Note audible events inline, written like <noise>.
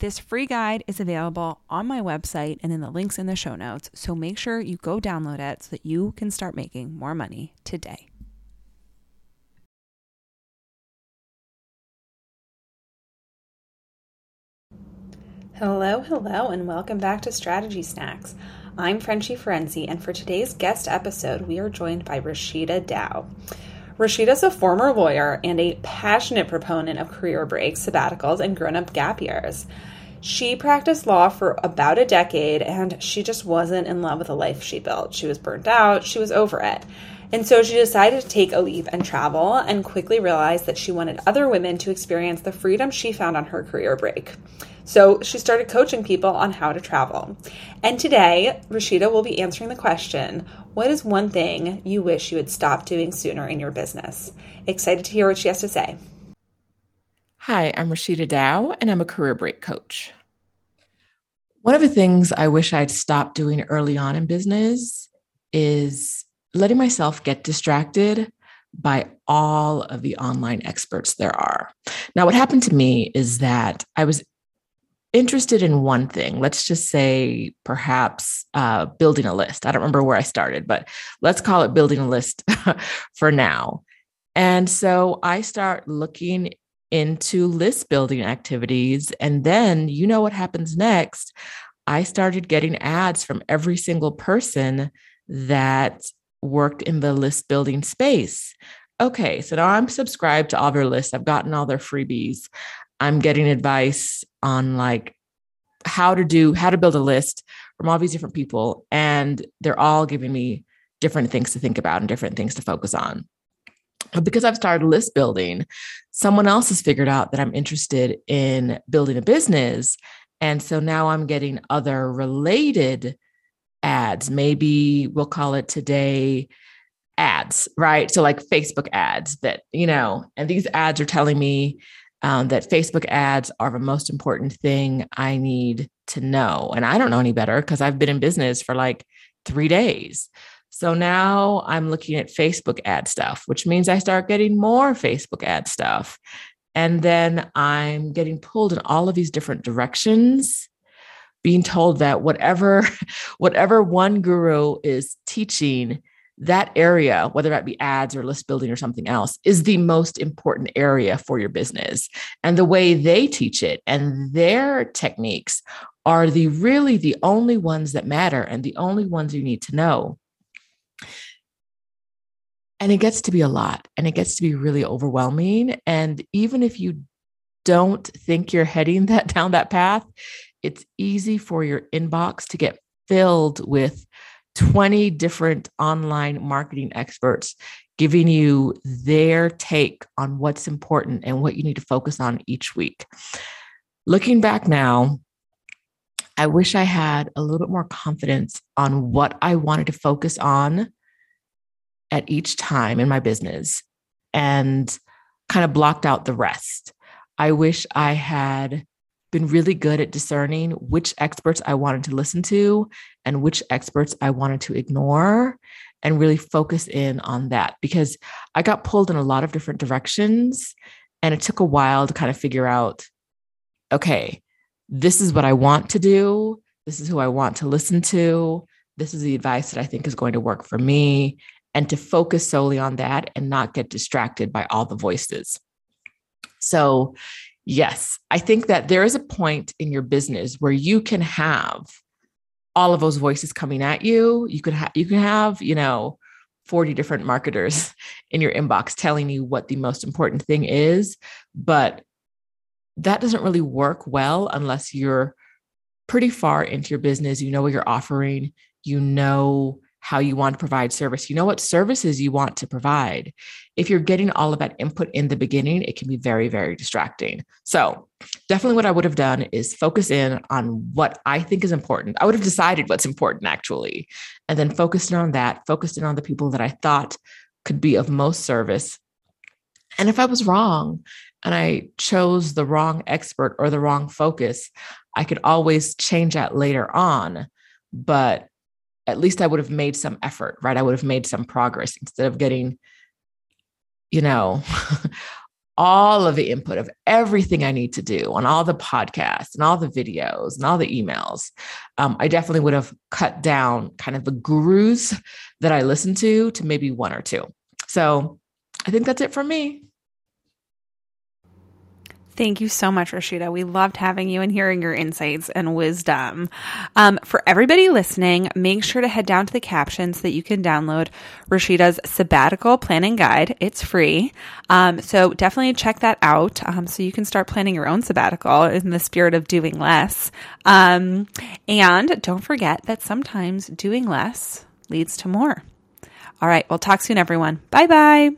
This free guide is available on my website and in the links in the show notes, so make sure you go download it so that you can start making more money today. Hello, hello, and welcome back to Strategy Snacks. I'm Frenchie Ferenczi, and for today's guest episode, we are joined by Roshida Dowe. Roshida is a former lawyer and a passionate proponent of career breaks, sabbaticals, and grown up gap years. She practiced law for about a decade and she just wasn't in love with the life she built. She was burnt out, she was over it. And so she decided to take a leave and travel and quickly realized that she wanted other women to experience the freedom she found on her career break. So she started coaching people on how to travel. And today, Roshida will be answering the question What is one thing you wish you had stopped doing sooner in your business? Excited to hear what she has to say. Hi, I'm Roshida Dowe, and I'm a career break coach. One of the things I wish I'd stopped doing early on in business is letting myself get distracted by all of the online experts there are. Now, what happened to me is that I was interested in one thing. Let's just say perhaps uh, building a list. I don't remember where I started, but let's call it building a list <laughs> for now. And so I start looking into list building activities. And then you know what happens next. I started getting ads from every single person that worked in the list building space. Okay, so now I'm subscribed to all their lists. I've gotten all their freebies. I'm getting advice on like how to do how to build a list from all these different people and they're all giving me different things to think about and different things to focus on but because I've started list building, someone else has figured out that I'm interested in building a business. And so now I'm getting other related ads. Maybe we'll call it today ads, right? So, like Facebook ads that, you know, and these ads are telling me um, that Facebook ads are the most important thing I need to know. And I don't know any better because I've been in business for like three days. So now I'm looking at Facebook ad stuff, which means I start getting more Facebook ad stuff. And then I'm getting pulled in all of these different directions being told that whatever <laughs> whatever one guru is teaching that area, whether that be ads or list building or something else, is the most important area for your business. And the way they teach it and their techniques are the really the only ones that matter and the only ones you need to know. And it gets to be a lot and it gets to be really overwhelming. And even if you don't think you're heading <laughs> that down that path, it's easy for your inbox to get filled with 20 different online marketing experts giving you their take on what's important and what you need to focus on each week. Looking back now, I wish I had a little bit more confidence on what I wanted to focus on at each time in my business and kind of blocked out the rest. I wish I had been really good at discerning which experts I wanted to listen to and which experts I wanted to ignore and really focus in on that because I got pulled in a lot of different directions and it took a while to kind of figure out okay, this is what I want to do. This is who I want to listen to. This is the advice that I think is going to work for me. And to focus solely on that and not get distracted by all the voices. So, Yes, I think that there is a point in your business where you can have all of those voices coming at you. You could have you can have, you know, 40 different marketers <laughs> in your inbox telling you what the most important thing is, but that doesn't really work well unless you're pretty far into your business, you know what you're offering, you know how you want to provide service. You know what services you want to provide. If you're getting all of that input in the beginning, it can be very, very distracting. So, definitely what I would have done is focus in on what I think is important. I would have decided what's important actually, and then focused in on that, focused in on the people that I thought could be of most service. And if I was wrong and I chose the wrong expert or the wrong focus, I could always change that later on. But at least I would have made some effort, right? I would have made some progress instead of getting, you know, <laughs> all of the input of everything I need to do on all the podcasts and all the videos and all the emails. Um, I definitely would have cut down kind of the gurus that I listen to to maybe one or two. So I think that's it for me. Thank you so much, Roshida. We loved having you and hearing your insights and wisdom. Um, for everybody listening, make sure to head down to the captions so that you can download Roshida's sabbatical planning guide. It's free. Um, so definitely check that out um, so you can start planning your own sabbatical in the spirit of doing less. Um, and don't forget that sometimes doing less leads to more. All right, we'll talk soon, everyone. Bye bye.